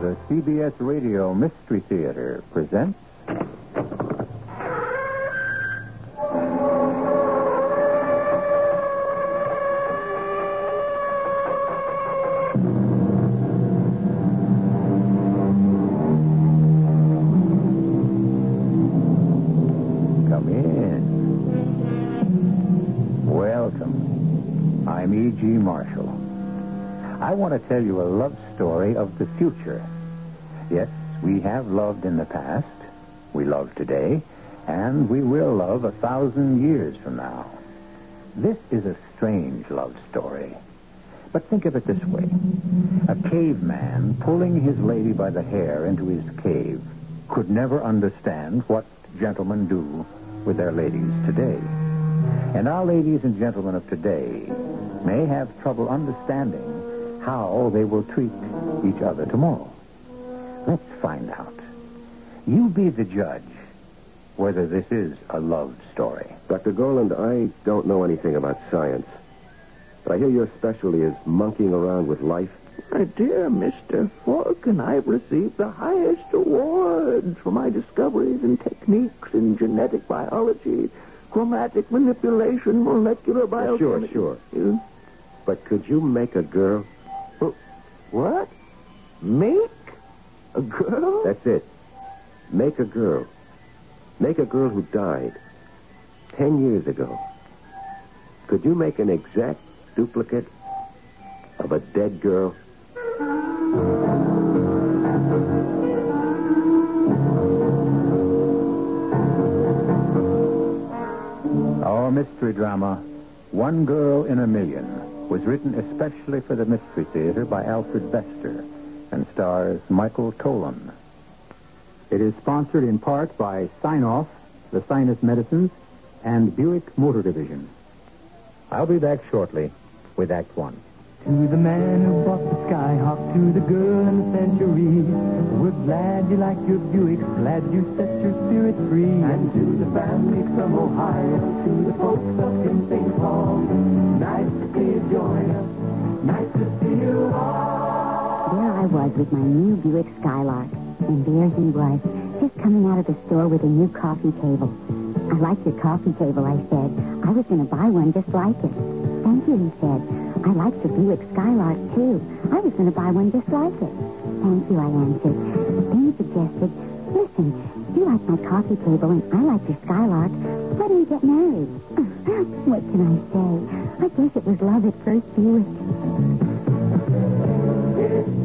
The CBS Radio Mystery Theater presents. Come in. Welcome. I'm E.G. Marshall. I want to tell you a love story of the future. Have loved in the past, we love today, and we will love a thousand years from now. This is a strange love story. But think of it this way a caveman pulling his lady by the hair into his cave could never understand what gentlemen do with their ladies today. And our ladies and gentlemen of today may have trouble understanding how they will treat each other tomorrow. Let's find out. You be the judge whether this is a love story. Dr. Goland, I don't know anything about science. But I hear your specialty is monkeying around with life. My dear Mr. Falcon, I've received the highest awards for my discoveries and techniques in genetic biology, chromatic manipulation, molecular biology. Sure, sure. You- But could you make a girl? What? Make? A girl? That's it. Make a girl. Make a girl who died ten years ago. Could you make an exact duplicate of a dead girl? Our mystery drama, One Girl in a Million, was written especially for the Mystery Theater by Alfred Bester and stars Michael Tolan. It is sponsored in part by Sine-Off, the Sinus Medicines, and Buick Motor Division. I'll be back shortly with Act One. To the man who bought the Skyhawk, to the girl in the century, we're glad you like your Buick, glad you set your spirit free. And to the family from Ohio, to the folks up in St. Paul, nice to see you join us, nice to see you all. There I was with my new Buick Skylark, and there he was, just coming out of the store with a new coffee table. I like your coffee table, I said. I was going to buy one just like it. Thank you, he said. I like your Buick Skylark, too. I was going to buy one just like it. Thank you, I answered. Then he suggested, listen, you like my coffee table and I like your Skylark. Why don't you get married? what can I say? I guess it was love at first Buick.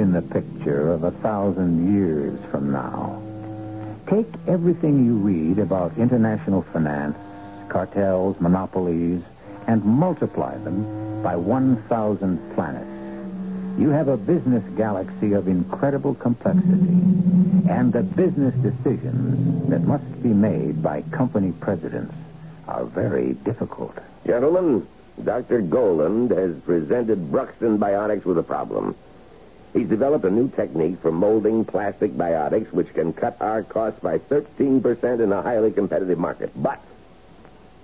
in the picture of a thousand years from now. Take everything you read about international finance, cartels, monopolies, and multiply them by 1,000 planets. You have a business galaxy of incredible complexity, and the business decisions that must be made by company presidents are very difficult. Gentlemen, Dr. Goland has presented Bruxton Biotics with a problem. He's developed a new technique for molding plastic biotics which can cut our costs by 13% in a highly competitive market. But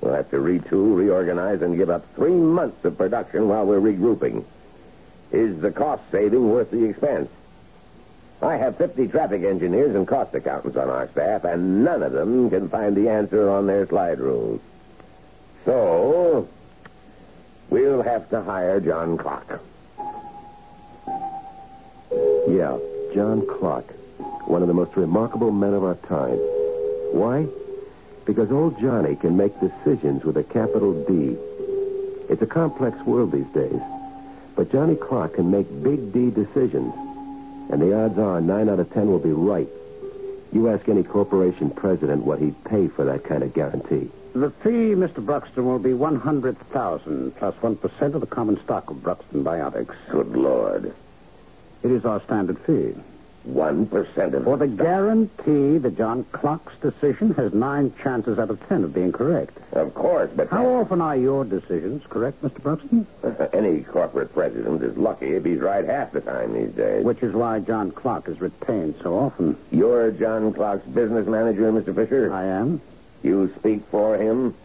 we'll have to retool, reorganize, and give up three months of production while we're regrouping. Is the cost saving worth the expense? I have 50 traffic engineers and cost accountants on our staff, and none of them can find the answer on their slide rules. So, we'll have to hire John Clark. Yeah, uh, John Clark, one of the most remarkable men of our time. Why? Because old Johnny can make decisions with a capital D. It's a complex world these days, but Johnny Clark can make big D decisions, and the odds are nine out of ten will be right. You ask any corporation president what he'd pay for that kind of guarantee. The fee, Mr. Bruxton, will be 100000 plus 1 of the common stock of Bruxton Biotics. Good Lord. It is our standard fee. one percent of For the guarantee that John Clark's decision has nine chances out of ten of being correct. Of course, but How often are your decisions correct, Mr. Bruxton? any corporate president is lucky if he's right half the time these days. Which is why John Clark is retained so often. You're John Clark's business manager, Mr. Fisher. I am. You speak for him.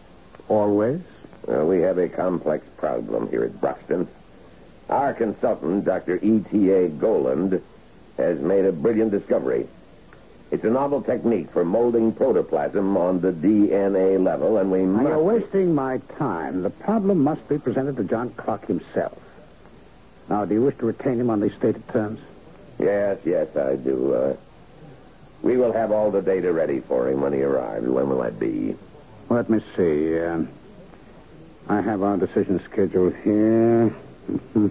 Always. Well, we have a complex problem here at Bruxton. Our consultant, Dr. E.T.A. Goland, has made a brilliant discovery. It's a novel technique for molding protoplasm on the DNA level, and we must... you're wasting my time. The problem must be presented to John Clark himself. Now, do you wish to retain him on these stated terms? Yes, yes, I do. Uh, we will have all the data ready for him when he arrives. When will that be? Let me see. Uh, I have our decision schedule here.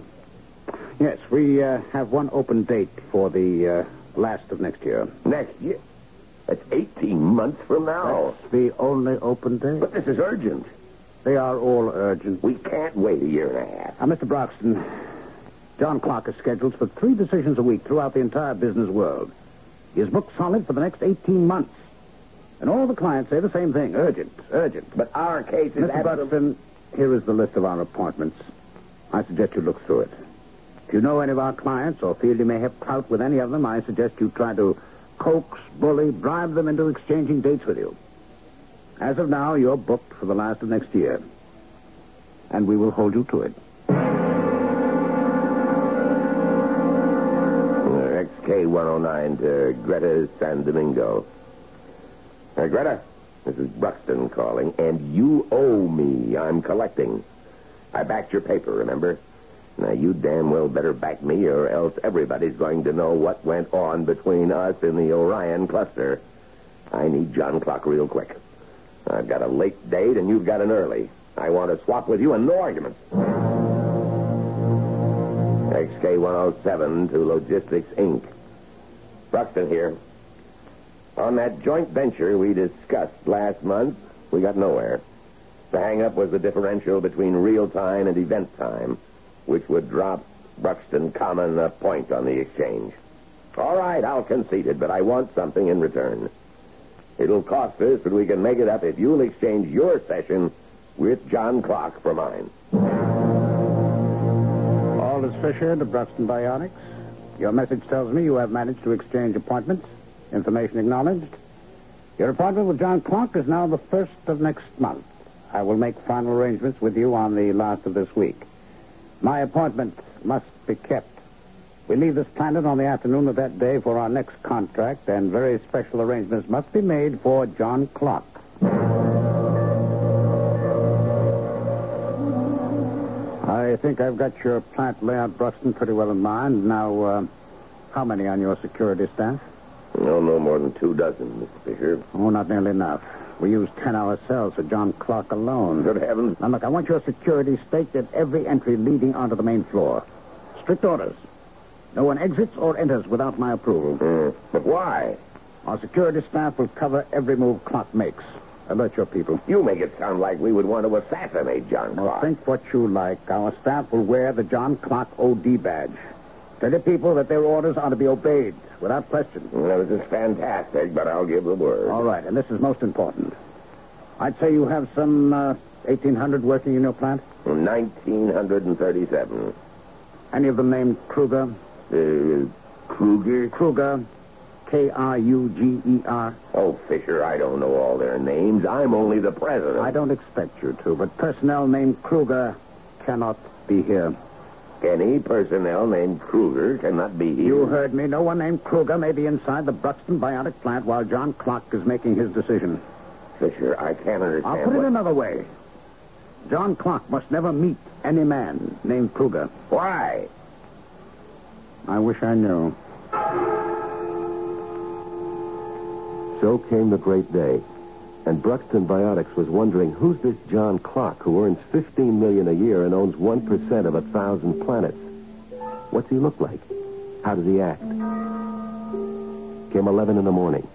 Yes, we uh, have one open date for the uh, last of next year. Next year. That's 18 months from now. That's the only open date. But this is urgent. They are all urgent. We can't wait a year and a half. Now, Mr. Bruxton, John Clark is scheduled for three decisions a week throughout the entire business world. He is booked solid for the next 18 months. And all the clients say the same thing. Urgent, urgent. But our case is Mr. absolute- Bruxton, here is the list of our appointments. I suggest you look through it. If you know any of our clients or feel you may have clout with any of them, I suggest you try to coax, bully, bribe them into exchanging dates with you. As of now, you're booked for the last of next year. And we will hold you to it. Uh, XK-109 to Greta San Domingo. Uh, Greta, this is Bruxton calling, and you owe me. I'm collecting. I backed your paper, remember? Now, you damn well better back me, or else everybody's going to know what went on between us in the Orion cluster. I need John Clark real quick. I've got a late date, and you've got an early. I want to swap with you, and no arguments. XK-107 to Logistics, Inc. Bruxton here. On that joint venture we discussed last month, we got nowhere. The hang-up was the differential between real time and event time, which would drop Bruxton Common a point on the exchange. All right, I'll concede it, but I want something in return. It'll cost us, but we can make it up if you'll exchange your session with John Clark for mine. Aldous Fisher to Bruxton Bionics. Your message tells me you have managed to exchange appointments. Information acknowledged. Your appointment with John Clark is now the first of next month. I will make final arrangements with you on the last of this week. My appointment must be kept. We leave this planet on the afternoon of that day for our next contract, and very special arrangements must be made for John Clark. I think I've got your plant layout, Bruxton, pretty well in mind. Now, uh, how many on your security staff? No, no more than two dozen, Mr. Fisher. Oh, not nearly enough. We use 10 hour cells for John Clark alone. Good heavens. Now, look, I want your security staked at every entry leading onto the main floor. Strict orders. No one exits or enters without my approval. Hmm, But why? Our security staff will cover every move Clark makes. Alert your people. You make it sound like we would want to assassinate John Well, Clark. think what you like. Our staff will wear the John Clark OD badge. Tell the people that their orders are to be obeyed without question. Well, this is fantastic, but I'll give the word. All right, and this is most important. I'd say you have some uh, 1,800 working in your plant. 1937. Any of them named Kruger? Uh, Kruger? Kruger, K-R-U-G-E-R. Oh, Fisher, I don't know all their names. I'm only the president. I don't expect you to, but personnel named Kruger cannot be here. Any personnel named Kruger cannot be here. You heard me. No one named Kruger may be inside the Bruxton Bionic plant while John Clark is making his decision. Fisher, I can't understand. I'll put it another way. John Clark must never meet any man named Kruger. Why? I wish I knew. So came the great day. And Bruxton Biotics was wondering who's this John Clark who earns 15 million a year and owns 1% of a thousand planets? What's he look like? How does he act? Came 11 in the morning.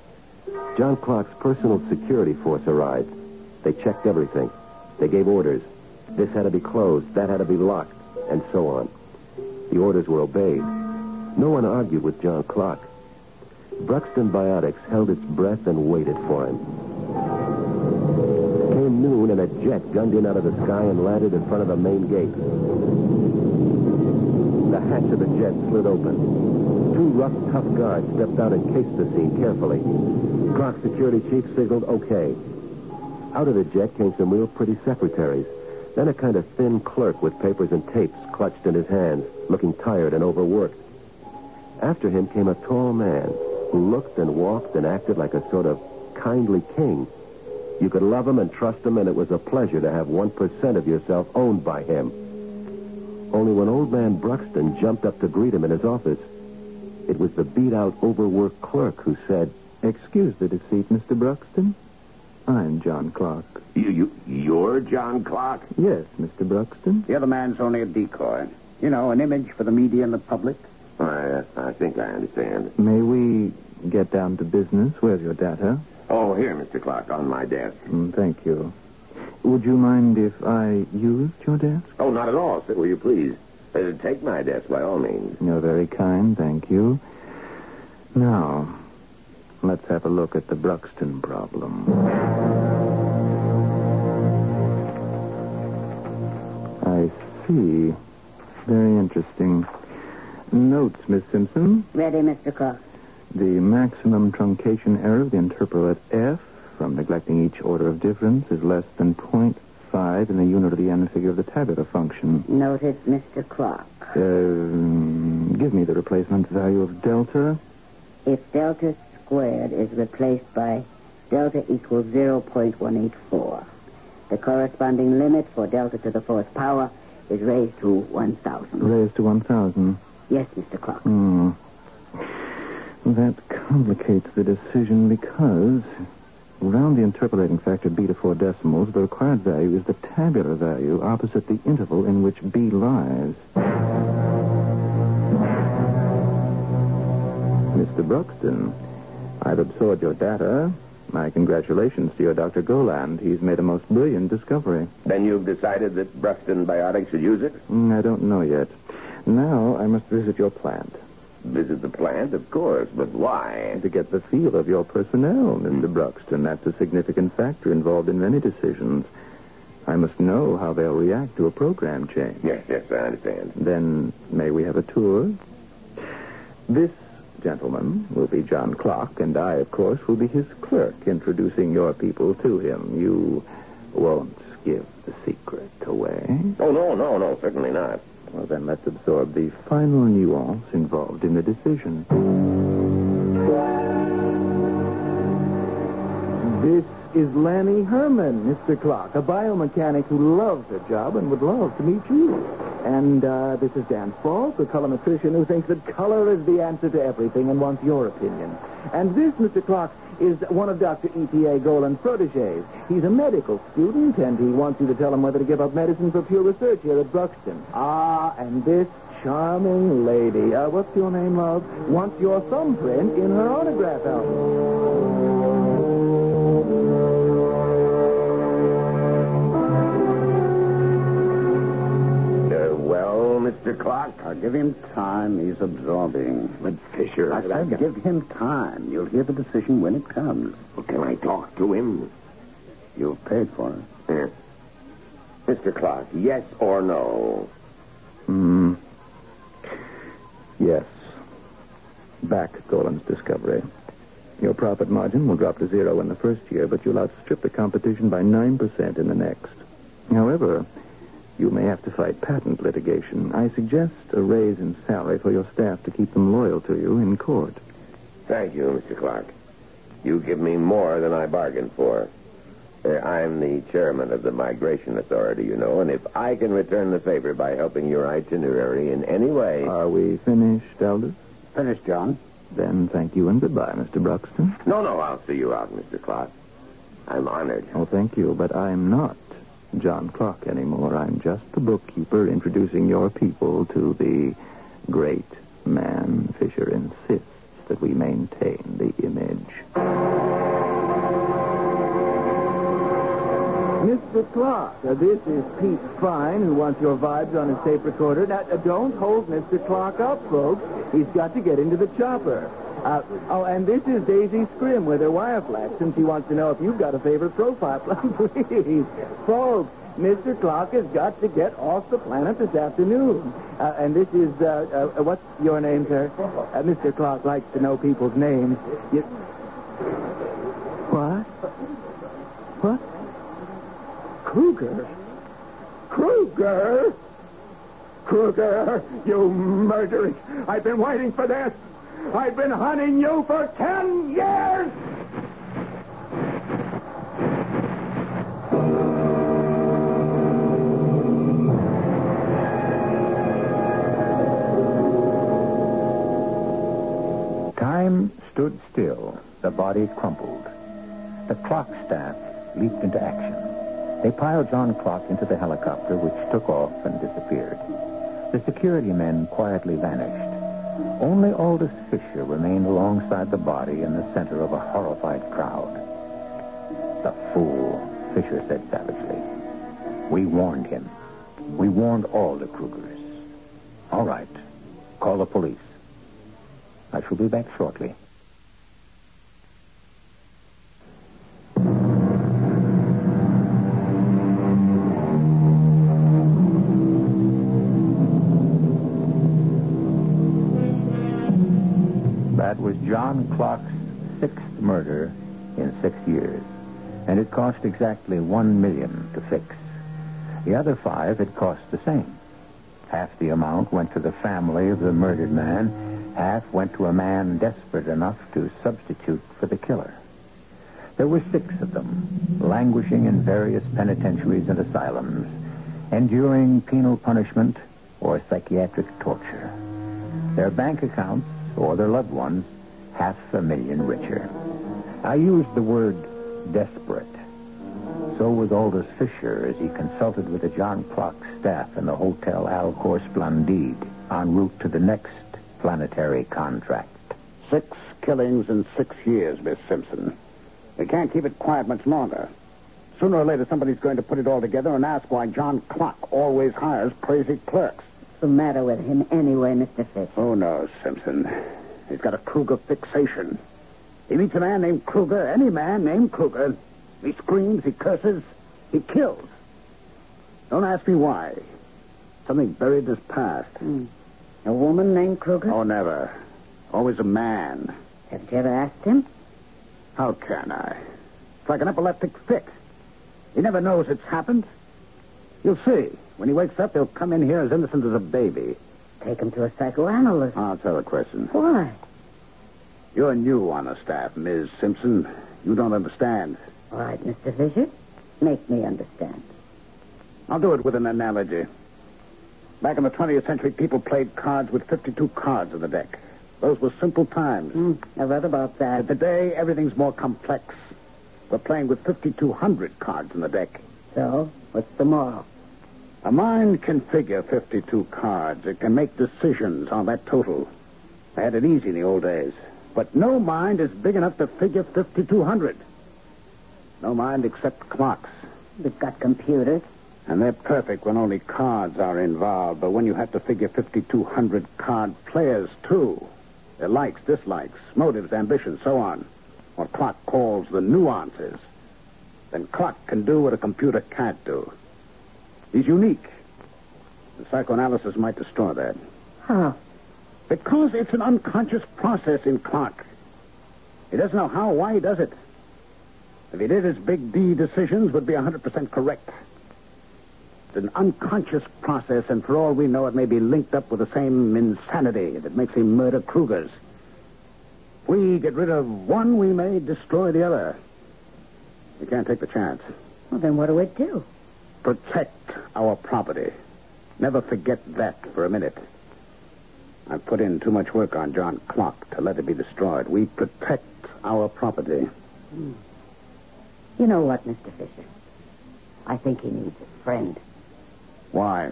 John Clark's personal security force arrived. They checked everything. They gave orders. This had to be closed, that had to be locked, and so on. The orders were obeyed. No one argued with John Clark. Bruxton Biotics held its breath and waited for him. Noon, and a jet gunned in out of the sky and landed in front of the main gate. The hatch of the jet slid open. Two rough, tough guards stepped out and cased the scene carefully. Clark security chief signaled okay. Out of the jet came some real pretty secretaries. Then a kind of thin clerk with papers and tapes clutched in his hands, looking tired and overworked. After him came a tall man who looked and walked and acted like a sort of kindly king. You could love him and trust him, and it was a pleasure to have 1% of yourself owned by him. Only when old man Bruxton jumped up to greet him in his office, it was the beat-out, overworked clerk who said, Excuse the deceit, Mr. Bruxton. I'm John Clark. You, you, you're John Clark? Yes, Mr. Bruxton. The other man's only a decoy. You know, an image for the media and the public. I, I think I understand. May we get down to business? Where's your data? Oh, here, Mr. Clark, on my desk. Mm, thank you. Would you mind if I used your desk? Oh, not at all, sir. Will you please? Uh, take my desk by all means. You're very kind, thank you. Now, let's have a look at the Bruxton problem. I see. Very interesting. Notes, Miss Simpson. Ready, Mr. Clark. The maximum truncation error of the interpolate F from neglecting each order of difference is less than 0.5 in the unit of the n figure of the tabular function. Noted, Mr. Clark. Um, give me the replacement value of delta. If delta squared is replaced by delta equals 0.184, the corresponding limit for delta to the fourth power is raised to 1,000. Raised to 1,000. Yes, Mr. Clark. Hmm. That complicates the decision because round the interpolating factor b to four decimals, the required value is the tabular value opposite the interval in which b lies. Mr. Bruxton, I've absorbed your data. My congratulations to your Dr. Goland. He's made a most brilliant discovery. Then you've decided that Bruxton Biotics should use it? Mm, I don't know yet. Now I must visit your plant. Visit the plant, of course, but why? To get the feel of your personnel, Mr. Bruxton. That's a significant factor involved in many decisions. I must know how they'll react to a program change. Yes, yes, I understand. Then may we have a tour? This gentleman will be John Clark, and I, of course, will be his clerk, introducing your people to him. You won't give the secret away. Oh, no, no, no, certainly not. Well, then let's absorb the final nuance involved in the decision. This is Lanny Herman, Mr. Clark, a biomechanic who loves her job and would love to meet you. And uh, this is Dan Falk, a colorimetrician who thinks that color is the answer to everything and wants your opinion. And this, Mr. Clark, is one of Dr. E.T.A. Goland's proteges. He's a medical student, and he wants you to tell him whether to give up medicine for pure research here at Bruxton. Ah, and this charming lady, uh, what's your name, love? Wants your thumbprint in her autograph album. Mr. Clark? I'll give him time. He's absorbing. But Fisher, I said give him time. You'll hear the decision when it comes. Well, can I talk to him? You've paid for it. Yeah. Mr. Clark, yes or no? Hmm. Yes. Back Goland's discovery. Your profit margin will drop to zero in the first year, but you'll outstrip the competition by 9% in the next. However, you may have to fight patent litigation. I suggest a raise in salary for your staff to keep them loyal to you in court. Thank you, Mr. Clark. You give me more than I bargained for. Uh, I'm the chairman of the Migration Authority, you know, and if I can return the favor by helping your itinerary in any way. Are we finished, Aldous? Finished, John. Then thank you and goodbye, Mr. Bruxton. no, no, I'll see you out, Mr. Clark. I'm honored. Oh, thank you, but I'm not John Clark anymore. I'm just the bookkeeper introducing your people to the great man. Fisher insists that we maintain the image. Mr. Clark, uh, this is Pete Fine, who wants your vibes on his tape recorder. Now, uh, don't hold Mr. Clark up, folks. He's got to get into the chopper. Uh, oh, and this is Daisy Scrim with her wire flash, and she wants to know if you've got a favorite profile. Please, folks, Mr. Clark has got to get off the planet this afternoon. Uh, and this is, uh, uh, what's your name, sir? Uh, Mr. Clark likes to know people's names. You... What? What? Kruger? Kruger? Kruger, you murdering. I've been waiting for this. I've been hunting you for ten years. Time stood still. The body crumpled. The Clark staff leaped into action. They piled John Clark into the helicopter, which took off and disappeared. The security men quietly vanished. Only Aldous Fisher remained alongside the body in the center of a horrified crowd. The fool, Fisher said savagely. We warned him. We warned all the Krugers. All right. Call the police. I shall be back shortly. That was John Clark's sixth murder in six years, and it cost exactly one million to fix. The other five had cost the same. Half the amount went to the family of the murdered man, half went to a man desperate enough to substitute for the killer. There were six of them, languishing in various penitentiaries and asylums, enduring penal punishment or psychiatric torture. Their bank accounts or their loved ones half a million richer. I used the word desperate. So was Aldous Fisher as he consulted with the John Clark staff in the Hotel Alcor Splendide en route to the next planetary contract. Six killings in six years, Miss Simpson. We can't keep it quiet much longer. Sooner or later, somebody's going to put it all together and ask why John Clark always hires crazy clerks. What's the matter with him anyway, Mr. Fish? Oh, no, Simpson? He's got a Kruger fixation. He meets a man named Kruger, any man named Kruger. He screams, he curses, he kills. Don't ask me why. Something buried in his past. Hmm. A woman named Kruger? Oh, never. Always a man. Haven't you ever asked him? How can I? It's like an epileptic fit. He never knows it's happened. You'll see. When he wakes up, he'll come in here as innocent as a baby. Take him to a psychoanalyst. I'll tell a question. Why? You're new on the staff, Ms. Simpson. You don't understand. All right, Mr. Fisher. Make me understand. I'll do it with an analogy. Back in the 20th century, people played cards with 52 cards in the deck. Those were simple times. Hmm, I read about that. But today, everything's more complex. We're playing with 5,200 cards in the deck. So, what's the moral? A mind can figure 52 cards. It can make decisions on that total. I had it easy in the old days. But no mind is big enough to figure 5,200. No mind except Clark's. We've got computers. And they're perfect when only cards are involved. But when you have to figure 5,200 card players, too, their likes, dislikes, motives, ambitions, so on, what Clark calls the nuances, then Clark can do what a computer can't do. He's unique. The psychoanalysis might destroy that. How? Because it's an unconscious process in Clark. He doesn't know how, why he does it. If he did, his big D decisions would be 100% correct. It's an unconscious process, and for all we know, it may be linked up with the same insanity that makes him murder Krugers. If we get rid of one, we may destroy the other. We can't take the chance. Well, then what do we do? Protect our property. Never forget that for a minute. I've put in too much work on John Clark to let it be destroyed. We protect our property. Hmm. You know what, Mr. Fisher? I think he needs a friend. Why?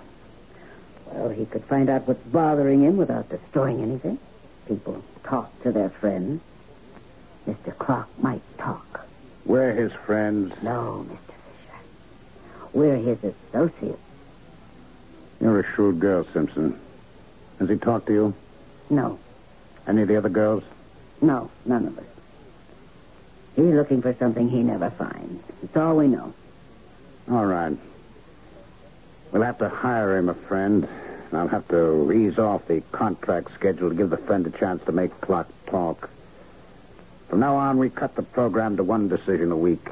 Well, he could find out what's bothering him without destroying anything. People talk to their friends. Mr. Clark might talk. We're his friends. No, Mr. We're his associates. You're a shrewd girl, Simpson. Has he talked to you? No, Any of the other girls? No, none of us. He's looking for something he never finds. It's all we know. All right. We'll have to hire him a friend. And I'll have to ease off the contract schedule to give the friend a chance to make Clark talk. From now on, we cut the program to one decision a week.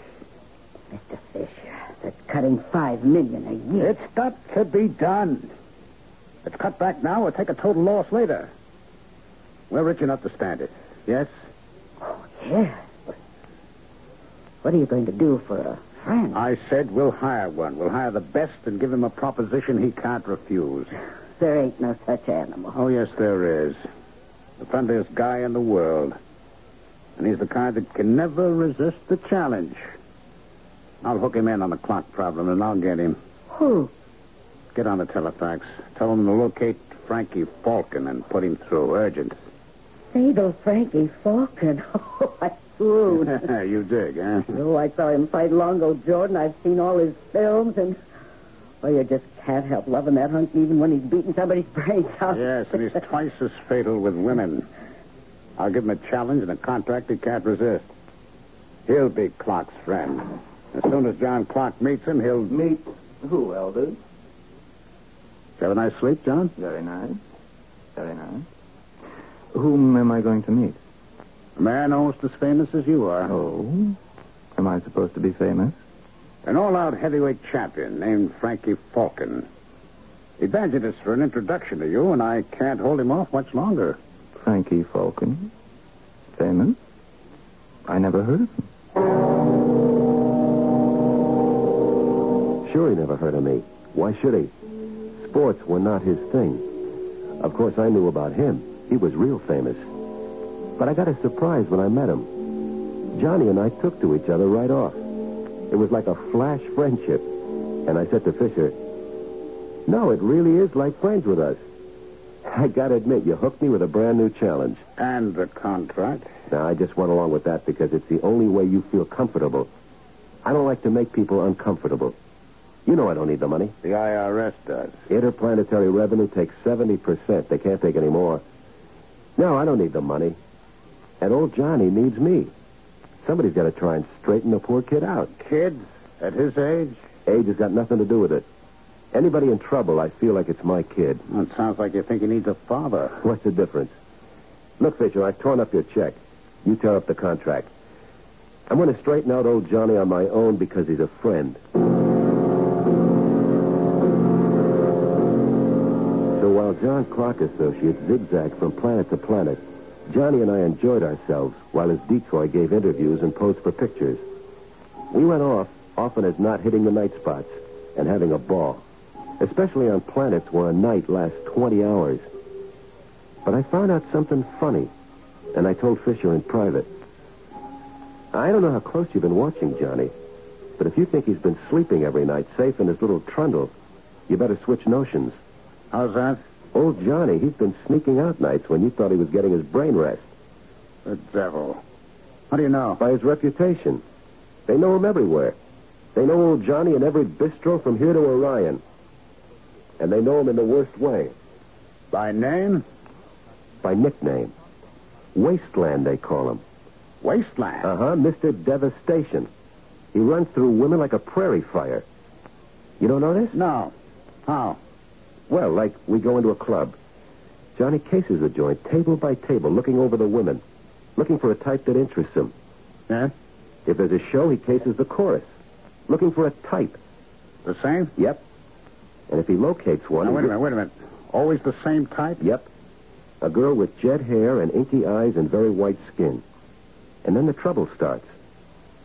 Mr. Fisher, that's cutting five million a year. It's got to be done. It's cut back now or take a total loss later. We're rich enough to stand it. Yes? Oh, yes. What are you going to do for a friend? I said we'll hire one. We'll hire the best and give him a proposition he can't refuse. There ain't no such animal. Oh, yes, there is. The friendliest guy in the world. And he's the kind that can never resist the challenge. I'll hook him in on the Clark problem, and I'll get him. Who? Get on the telefax. Tell him to locate Frankie Falcon and put him through. Urgent. Sable Frankie Falcon. Oh, I swooned. you dig, huh? Oh, I saw him fight Longo Jordan. I've seen all his films, and well, you just can't help loving that hunk even when he's beating somebody's brains out. Yes, and he's twice as fatal with women. I'll give him a challenge and a contract he can't resist. He'll be Clark's friend. As soon as John Clark meets him, he'll... Meet who, Aldous? Did you have a nice sleep, John? Very nice. Very nice. Whom am I going to meet? A man almost as famous as you are. Oh? Am I supposed to be famous? An all-out heavyweight champion named Frankie Falcon. He badgered us for an introduction to you, and I can't hold him off much longer. Frankie Falcon. Famous? I never heard of him. Sure, he never heard of me. Why should he? Sports were not his thing. Of course, I knew about him. He was real famous. But I got a surprise when I met him. Johnny and I took to each other right off. It was like a flash friendship. And I said to Fisher, No, it really is like friends with us. I gotta admit, you hooked me with a brand new challenge. And the contract. Now, I just went along with that because it's the only way you feel comfortable. I don't like to make people uncomfortable. You know I don't need the money. The IRS does. Interplanetary revenue takes 70%. They can't take any more. No, I don't need the money. And old Johnny needs me. Somebody's got to try and straighten the poor kid out. Kids at his age? Age has got nothing to do with it. Anybody in trouble, I feel like it's my kid. Well, it sounds like you think he needs a father. What's the difference? Look, Fisher, I've torn up your check. You tear up the contract. I'm going to straighten out old Johnny on my own because he's a friend. John Clark Associates zigzagged from planet to planet, Johnny and I enjoyed ourselves while his decoy gave interviews and posed for pictures. We went off, often as not hitting the night spots, and having a ball, especially on planets where a night lasts 20 hours. But I found out something funny, and I told Fisher in private. I don't know how close you've been watching Johnny, but if you think he's been sleeping every night safe in his little trundle, you better switch notions. How's that? Old Johnny, he's been sneaking out nights when you thought he was getting his brain rest. The devil. How do you know? By his reputation. They know him everywhere. They know old Johnny in every bistro from here to Orion. And they know him in the worst way. By name? By nickname. Wasteland, they call him. Wasteland. Uh-huh, Mr. Devastation. He runs through women like a prairie fire. You don't know this? No. How? Well, like we go into a club. Johnny cases the joint, table by table, looking over the women, looking for a type that interests him. Yeah? If there's a show, he cases the chorus, looking for a type. The same? Yep. And if he locates one... Now, wait a minute, wait a minute. Always the same type? Yep. A girl with jet hair and inky eyes and very white skin. And then the trouble starts.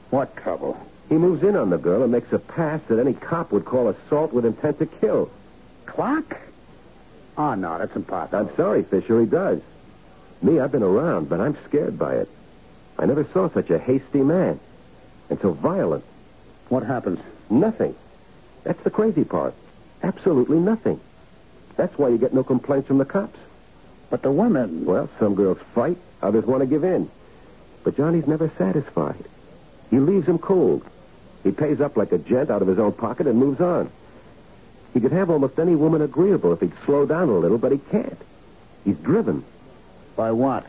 What trouble? He moves in on the girl and makes a pass that any cop would call assault with intent to kill. Clark? Oh, ah, no, that's impossible. I'm sorry, Fisher, he does. Me, I've been around, but I'm scared by it. I never saw such a hasty man. And so violent. What happens? Nothing. That's the crazy part. Absolutely nothing. That's why you get no complaints from the cops. But the women. Well, some girls fight, others want to give in. But Johnny's never satisfied. He leaves them cold. He pays up like a gent out of his own pocket and moves on. He could have almost any woman agreeable if he'd slow down a little, but he can't. He's driven. By what?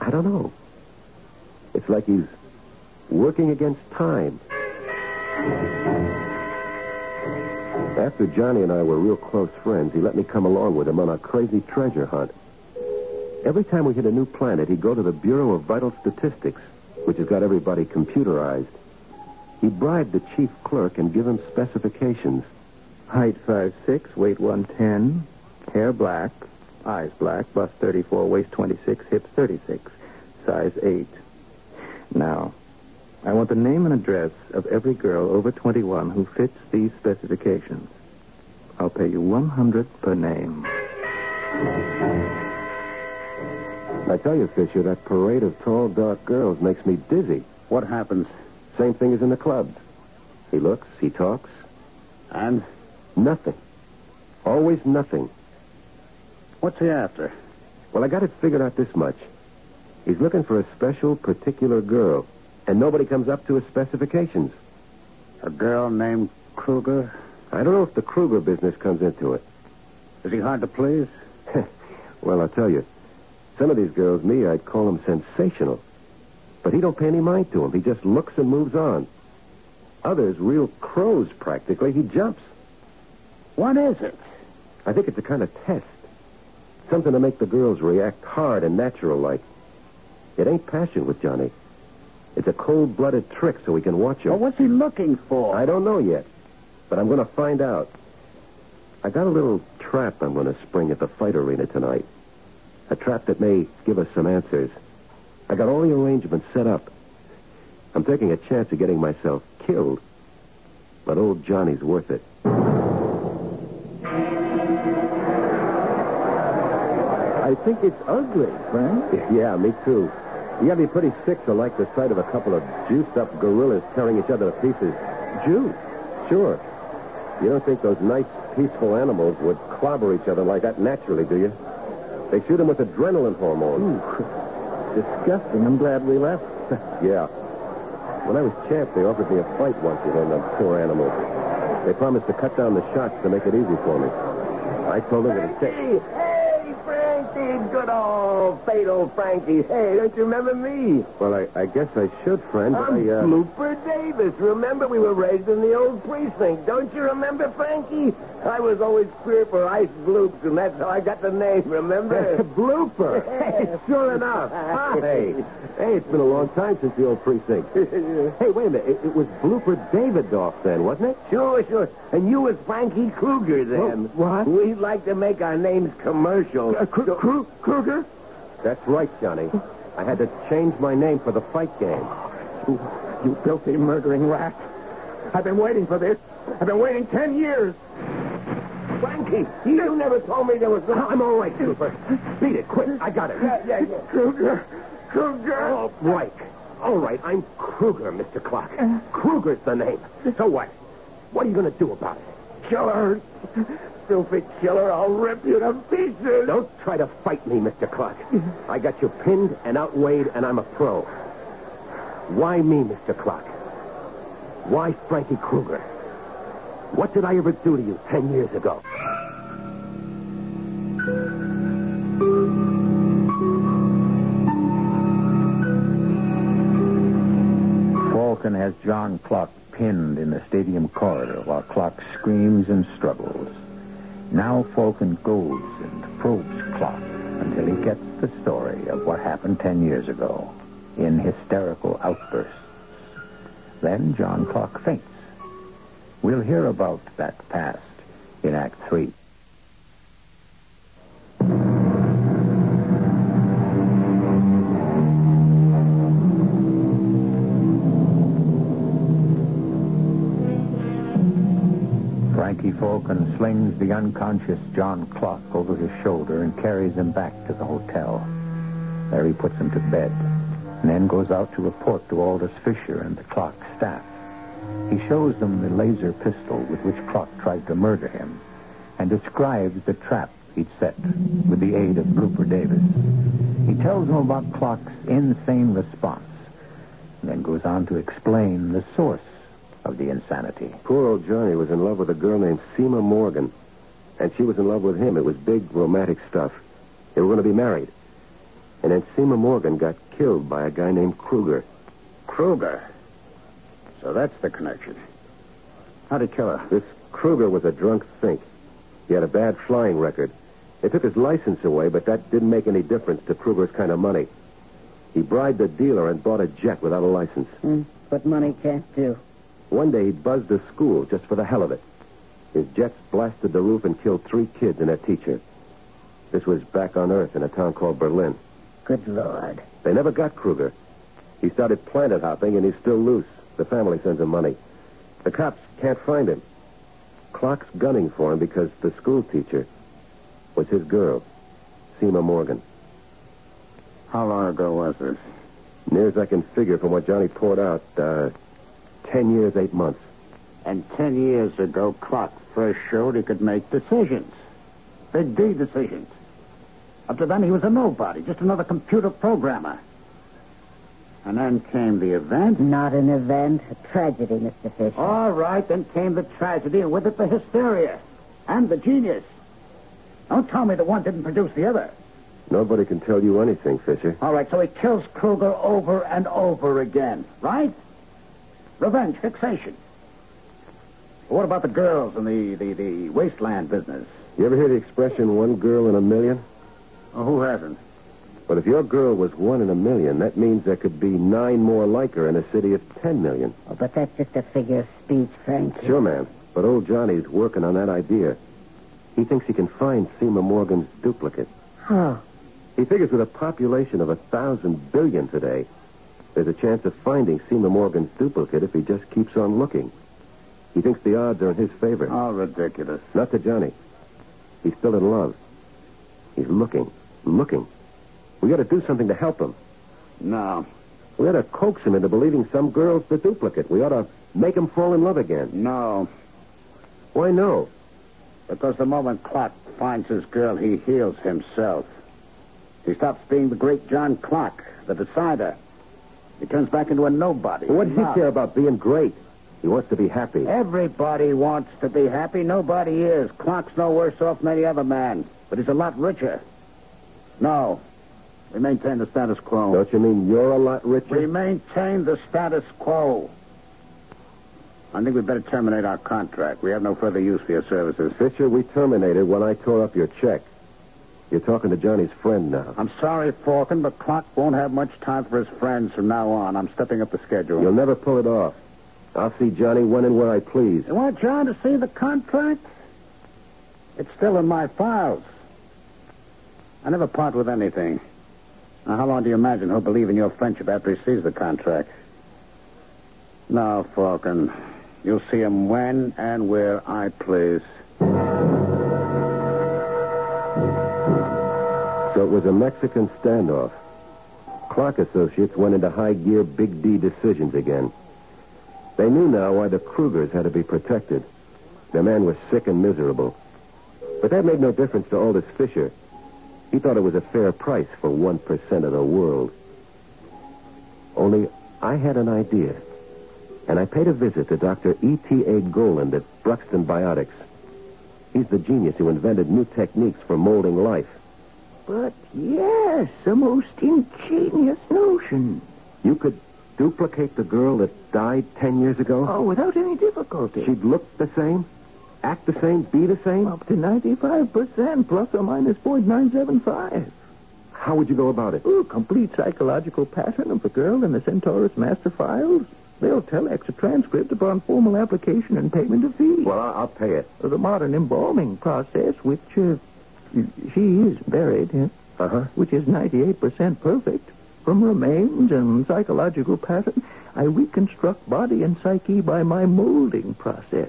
I don't know. It's like he's working against time. After Johnny and I were real close friends, he let me come along with him on a crazy treasure hunt. Every time we hit a new planet, he'd go to the Bureau of Vital Statistics, which has got everybody computerized. He'd bribe the chief clerk and give him specifications. Height five six, weight 110, hair black, eyes black, bust 34, waist 26, hips 36, size 8. Now, I want the name and address of every girl over 21 who fits these specifications. I'll pay you 100 per name. I tell you, Fisher, that parade of tall, dark girls makes me dizzy. What happens? Same thing as in the clubs. He looks, he talks, And nothing. Always nothing. what's he after? Well, I got it figured out this much. He's looking for a special, particular girl, and nobody comes up to his specifications. A girl named Kruger? I don't know if the Kruger business comes into it. Is he hard to please? Well, I'll tell you. Some of these girls, me, I'd call them sensational. But he don't pay any mind to them. He just looks and moves on. Others, real crows, practically. He jumps. What is it? I think it's a kind of test. Something to make the girls react hard and natural like. It ain't passion with Johnny. It's a cold-blooded trick so we can watch him. Well, what's he looking for? I don't know yet, but I'm going to find out. I got a little trap I'm going to spring at the fight arena tonight. A trap that may give us some answers. I got all the arrangements set up. I'm taking a chance of getting myself killed, but old Johnny's worth it. Think it's ugly, Frank. Yeah, me too. You gotta be pretty sick to like the sight of a couple of juiced-up gorillas tearing each other to pieces. Juice? Sure. You don't think those nice, peaceful animals would clobber each other like that naturally, do you? They shoot them with adrenaline hormones. Ooh, Disgusting. I'm glad we left. Yeah. When I was champ, they offered me a fight once with one of them poor animals. They promised to cut down the shots to make it easy for me. I told them it Hey, good old fatal Frankie. Hey, don't you remember me? Well, I, I guess I should, friend. I'm I, uh... Blooper Davis. Remember, we were raised in the old precinct. Don't you remember, Frankie? I was always queer for ice bloops, and that's how I got the name, remember? Blooper. sure enough. Hey, hey, it's been a long time since the old precinct. hey, wait a minute. It, it was Blooper Davidoff then, wasn't it? Sure, sure. And you was Frankie Kruger then. what? We'd like to make our names commercial. Uh, Kru- Kru- Kruger? That's right, Johnny. I had to change my name for the fight game. You, you filthy murdering rat. I've been waiting for this. I've been waiting ten years. Frankie, you never told me there was no... I'm all right, Blooper. Beat it, quick. I got it. Yeah, yeah, yeah. Kruger. Kruger. Oh, right. All right, I'm Kruger, Mr. Clark. Uh. Kruger's the name. So what? What are you going to do about it? Killer. Filthy killer, I'll rip you to pieces. Don't try to fight me, Mr. Clark. I got you pinned and outweighed, and I'm a pro. Why me, Mr. Clark? Why Frankie Kruger? What did I ever do to you ten years ago? Falcon has John Clark pinned in the stadium corridor while Clark screams and struggles. Now Falcon goes and probes Clark until he gets the story of what happened ten years ago in hysterical outbursts. Then John Clark faints. We'll hear about that past in Act Three. Frankie Falcon slings the unconscious John Clark over his shoulder and carries him back to the hotel. There he puts him to bed and then goes out to report to Aldous Fisher and the Clark staff. He shows them the laser pistol with which Clark tried to murder him and describes the trap he'd set with the aid of Blooper Davis. He tells them about Clark's insane response and then goes on to explain the source of the insanity. Poor old Johnny was in love with a girl named Seema Morgan. And she was in love with him. It was big romantic stuff. They were going to be married. And then Seema Morgan got killed by a guy named Kruger. Kruger. So that's the connection. How'd he kill her? This Kruger was a drunk think. He had a bad flying record. They took his license away, but that didn't make any difference to Kruger's kind of money. He bribed the dealer and bought a jet without a license. Hmm. What money can't do. One day he buzzed a school just for the hell of it. His jets blasted the roof and killed three kids and a teacher. This was back on Earth in a town called Berlin. Good Lord. They never got Kruger. He started planet hopping, and he's still loose. The family sends him money. The cops can't find him. Clark's gunning for him because the school teacher was his girl, Seema Morgan. How long ago was this? Near as I can figure from what Johnny poured out, uh, ten years, eight months. And ten years ago, Clark first showed he could make decisions. Big D decisions. Up to then, he was a nobody, just another computer programmer. And then came the event. Not an event, a tragedy, Mr. Fisher. All right, then came the tragedy, and with it the hysteria. And the genius. Don't tell me that one didn't produce the other. Nobody can tell you anything, Fisher. All right, so he kills Kruger over and over again, right? Revenge, fixation. What about the girls and the, the, the wasteland business? You ever hear the expression, one girl in a million? Oh, who hasn't? But if your girl was one in a million, that means there could be nine more like her in a city of ten million. Oh, but that's just a figure of speech, Frank. Sure, man. But old Johnny's working on that idea. He thinks he can find Seema Morgan's duplicate. How? He figures with a population of a thousand billion today, there's a chance of finding Seema Morgan's duplicate if he just keeps on looking. He thinks the odds are in his favor. Oh, ridiculous. Not to Johnny. He's still in love. He's looking, looking. We got to do something to help him. No. We ought to coax him into believing some girl's the duplicate. We ought to make him fall in love again. No. Why no? Because the moment Clark finds his girl, he heals himself. He stops being the great John Clark, the decider. He turns back into a nobody. What does he ah. care about being great? He wants to be happy. Everybody wants to be happy. Nobody is. Clark's no worse off than any other man, but he's a lot richer. No. We maintain the status quo. Don't you mean you're a lot richer? We maintain the status quo. I think we'd better terminate our contract. We have no further use for your services. Fisher, we terminated when I tore up your check. You're talking to Johnny's friend now. I'm sorry, Falcon, but Clark won't have much time for his friends from now on. I'm stepping up the schedule. You'll never pull it off. I'll see Johnny when and where I please. You want John to see the contract? It's still in my files. I never part with anything. Now, how long do you imagine he'll believe in your friendship after he sees the contract? Now, Falcon. You'll see him when and where I please. So it was a Mexican standoff. Clark Associates went into high gear Big D decisions again. They knew now why the Krugers had to be protected. Their man was sick and miserable. But that made no difference to Aldous Fisher. He thought it was a fair price for 1% of the world. Only I had an idea. And I paid a visit to Dr. E.T.A. Goland at Bruxton Biotics. He's the genius who invented new techniques for molding life. But yes, a most ingenious notion. You could duplicate the girl that died ten years ago? Oh, without any difficulty. She'd look the same? Act the same? Be the same? Up to 95%, plus or minus 0.975. How would you go about it? Oh, complete psychological pattern of the girl in the Centaurus master files. They'll telex a transcript upon formal application and payment of fees. Well, I'll, I'll pay it. the modern embalming process, which uh, she is buried, yeah, Uh-huh. which is 98% perfect. From remains and psychological pattern, I reconstruct body and psyche by my molding process.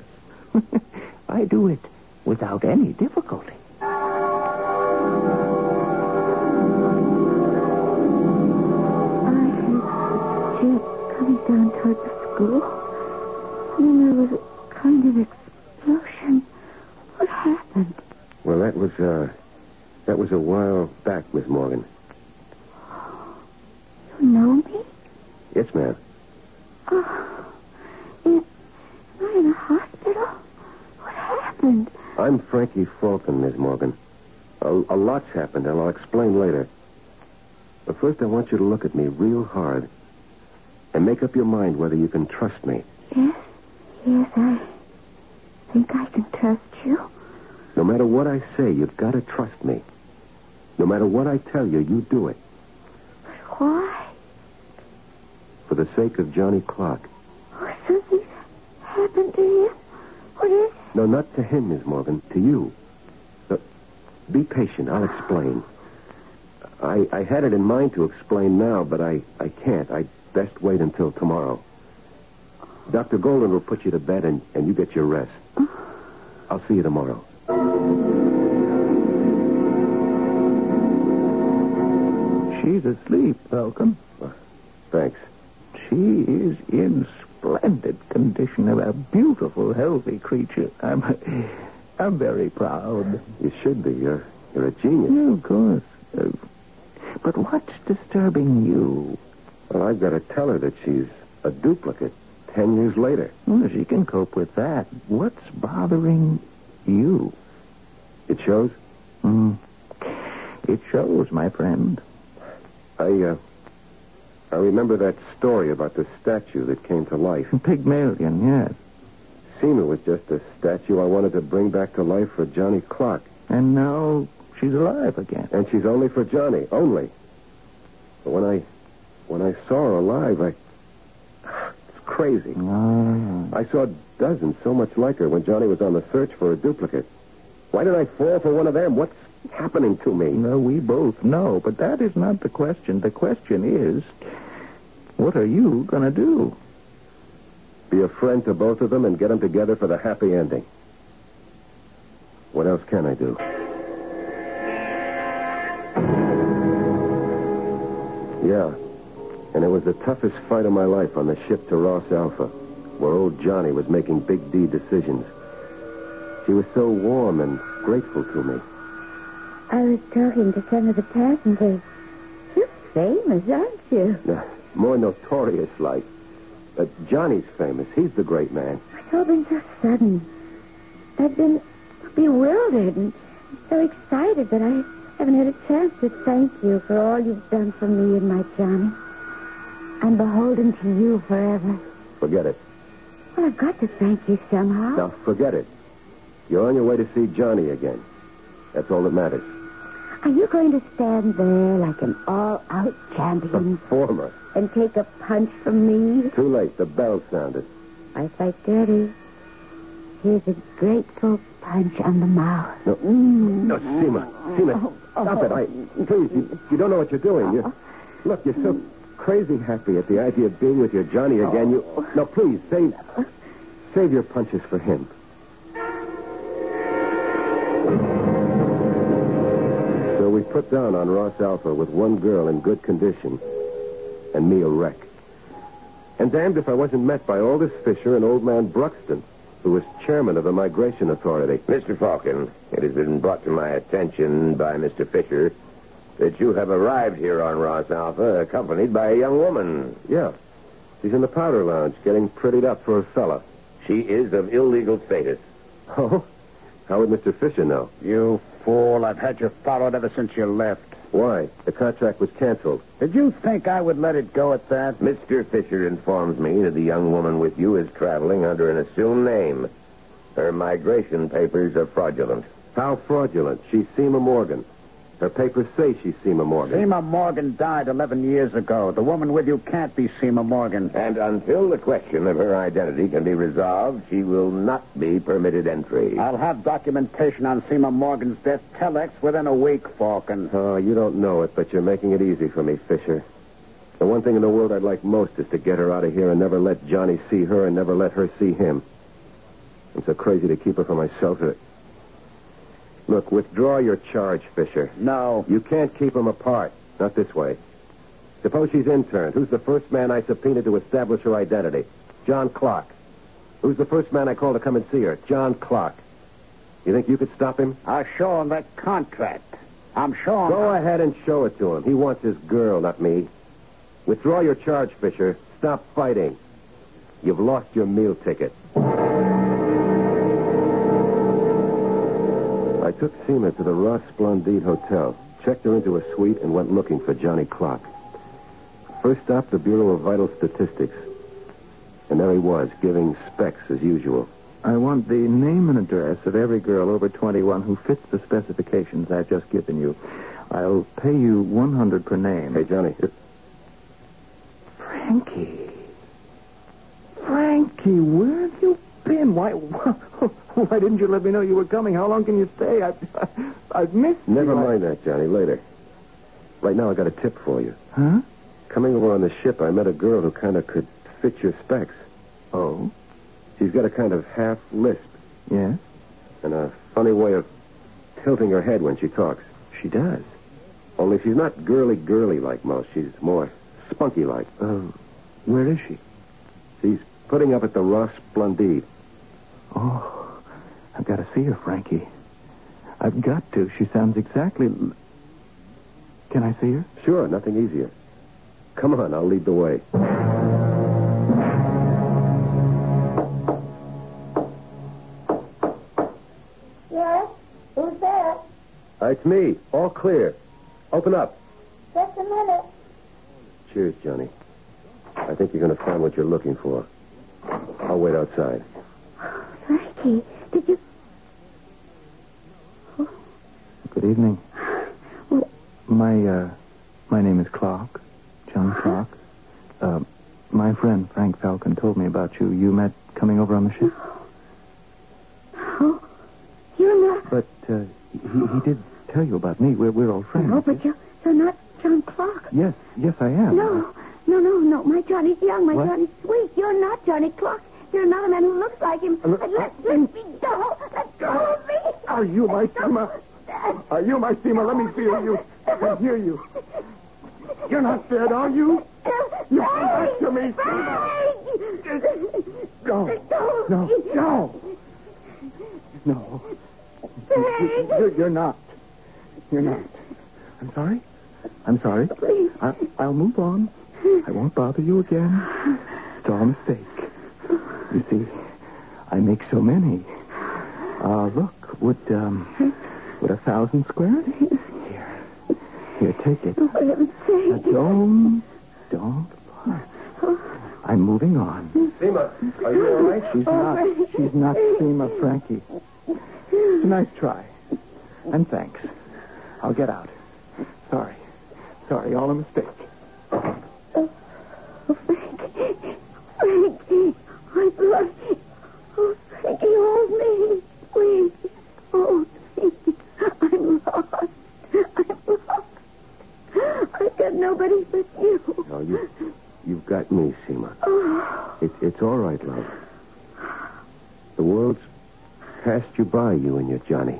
I do it without any difficulty. I heard Jeep coming down toward the school. And then there was a kind of explosion. What happened? Well, that was, uh, that was a while back, Miss Morgan. You know me? Yes, ma'am. Oh, am I in a hospital? What happened? I'm Frankie Falcon, Miss Morgan. A, a lot's happened, and I'll explain later. But first, I want you to look at me real hard. And make up your mind whether you can trust me. Yes, yes, I think I can trust you. No matter what I say, you've got to trust me. No matter what I tell you, you do it. But why? For the sake of Johnny Clark. Oh, something's happened to him. What is it? No, not to him, Miss Morgan. To you. Look, be patient. I'll explain. I, I had it in mind to explain now, but I, I can't. I'd best wait until tomorrow. Dr. Goland will put you to bed and, and you get your rest. I'll see you tomorrow. She's asleep, Falcon. Thanks. She is in splendid condition. Of a beautiful, healthy creature. I'm, I'm very proud. You should be. You're, you're a genius. Yeah, of course. Uh, but what's disturbing you? Well, I've got to tell her that she's a duplicate ten years later. Well, she can cope with that. What's bothering you? It shows? Hmm. It shows, my friend. I, uh, I remember that story about the statue that came to life. Pygmalion, yes. Seema was just a statue I wanted to bring back to life for Johnny Clark. And now she's alive again. And she's only for Johnny, only. But when I, when I saw her alive, I, it's crazy. Ah. I saw dozens so much like her when Johnny was on the search for a duplicate. Why did I fall for one of them? What's happening to me? No, we both know, but that is not the question. The question is, what are you going to do? Be a friend to both of them and get them together for the happy ending. What else can I do? Yeah. And it was the toughest fight of my life on the ship to Ross Alpha, where old Johnny was making big D decisions. She was so warm and grateful to me. I was talking to some of the passengers. You're famous, aren't you? More notorious, like. But Johnny's famous. He's the great man. It's all been so sudden. I've been bewildered and so excited that I haven't had a chance to thank you for all you've done for me and my Johnny. I'm beholden to you forever. Forget it. Well, I've got to thank you somehow. Now, forget it. You're on your way to see Johnny again. That's all that matters. Are you going to stand there like an all-out champion Former. And take a punch from me? Too late. The bell sounded. I fight dirty. Here's a grateful punch on the mouth. No, no, Seema. Seema, oh, stop it. Oh. I, please, you, you don't know what you're doing. You, oh. look, you're so crazy happy at the idea of being with your Johnny again. You, no, please, save, save your punches for him. So we put down on Ross Alpha with one girl in good condition and me a wreck. And damned if I wasn't met by Aldous Fisher and old man Bruxton, who was chairman of the Migration Authority. Mr. Falcon, it has been brought to my attention by Mr. Fisher that you have arrived here on Ross Alpha accompanied by a young woman. Yeah. She's in the powder lounge getting prettied up for a fella. She is of illegal status. Oh? How would Mr. Fisher know? You fool. I've had you followed ever since you left. Why? The contract was canceled. Did you think I would let it go at that? Mr. Fisher informs me that the young woman with you is traveling under an assumed name. Her migration papers are fraudulent. How fraudulent. She's Seema Morgan. Her papers say she's Seema Morgan. Seema Morgan died 11 years ago. The woman with you can't be Seema Morgan. And until the question of her identity can be resolved, she will not be permitted entry. I'll have documentation on Seema Morgan's death telex within a week, Falcon. Oh, you don't know it, but you're making it easy for me, Fisher. The one thing in the world I'd like most is to get her out of here and never let Johnny see her and never let her see him. I'm so crazy to keep her for myself that... Look, withdraw your charge, Fisher. No. You can't keep them apart. Not this way. Suppose she's interned. Who's the first man I subpoenaed to establish her identity? John Clark. Who's the first man I called to come and see her? John Clark. You think you could stop him? I'll show him that contract. I'm showing Go ahead and show it to him. He wants his girl, not me. Withdraw your charge, Fisher. Stop fighting. You've lost your meal ticket. Took Seema to the Ross Splendide Hotel, checked her into a suite, and went looking for Johnny Clark. First stop, the Bureau of Vital Statistics. And there he was, giving specs as usual. I want the name and address of every girl over 21 who fits the specifications I've just given you. I'll pay you 100 per name. Hey, Johnny. Frankie. Frankie, where have you been? Why, why didn't you let me know you were coming? How long can you stay? I've, I've missed Never you. mind that, Johnny. Later. Right now, I got a tip for you. Huh? Coming over on the ship, I met a girl who kind of could fit your specs. Oh, She's got a kind of half lisp yes, and a funny way of tilting her head when she talks. she does. Only she's not girly girly like most. She's more spunky like. Oh, where is she? She's putting up at the Ross Splendide. Oh, I've got to see her, Frankie. I've got to. She sounds exactly. Can I see her? Sure, nothing easier. Come on, I'll lead the way. Yes? Who's there? Uh, it's me. All clear. Open up. Just a minute. Cheers, Johnny. I think you're going to find what you're looking for. I'll wait outside. Did you... Good evening. My, uh, my name is Clark. John Clark. Uh, my friend Frank Falcon told me about you. You met coming over on the ship? Oh, you're not... But, uh, he, he did tell you about me. We're, we're old friends. No, but you're, you're not John Clark. Yes, yes, I am. No, no, no, no. My Johnny's young. My What? Johnny's sweet. You're not Johnny Clark. You're another man who looks like him. look- let, let me go. Let go of me. Are you my Seema? Are you my Seema? Let me feel you and hear you. You're not dead, are you? You come back to me, Seema. Go. No, no. No. You- You're, you're not. You're not. I'm sorry. I'm sorry. I, I'll move on. I won't bother you again. It's all a mistake. You see, I make so many. Uh, look, would, um, would a thousand square? Here. Here, take it. For heaven's sake. Now, don't, don't. I'm moving on. Seema, are you all right? She's not, she's not Seema Frankie. It's a nice try. And thanks. I'll get out. Sorry. Sorry, all a mistake. Oh, Frankie. Frankie. I love you. Oh, Frankie, hold me. Please. Hold me. Oh, I'm lost. I'm lost. I've got nobody but you. No, you, you've got me, Seema. Oh, It, it's all right, love. The world's passed you by, you and your Johnny.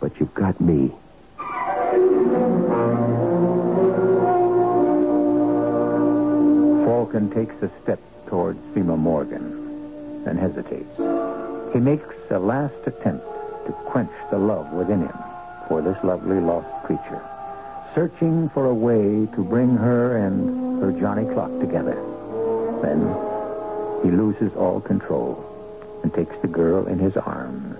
But you've got me. Falcon takes a step towards Seema Morgan, then hesitates. He makes a last attempt to quench the love within him for this lovely lost creature, searching for a way to bring her and her Johnny Clark together. Then he loses all control and takes the girl in his arms.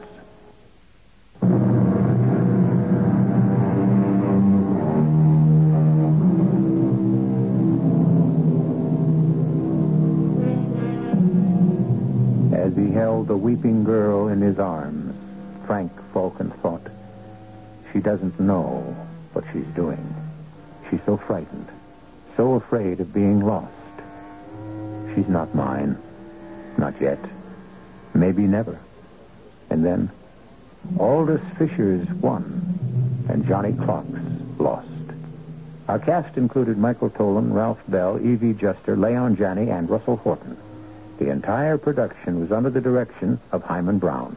Held the weeping girl in his arms, Frank Falcon thought, she doesn't know what she's doing. She's so frightened, so afraid of being lost. She's not mine. Not yet. Maybe never. And then, Aldous Fisher's won, and Johnny Clark's lost. Our cast included Michael Tolan, Ralph Bell, Evie Juster, Leon Janney, and Russell Horton. The entire production was under the direction of Himan Brown.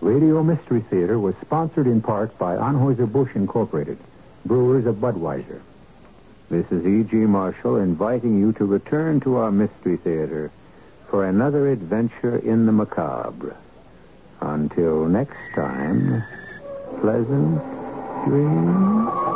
Radio Mystery Theater was sponsored in part by Anheuser-Busch Incorporated, brewers of Budweiser. This is E.G. Marshall inviting you to return to our Mystery Theater for another adventure in the macabre. Until next time, pleasant dreams.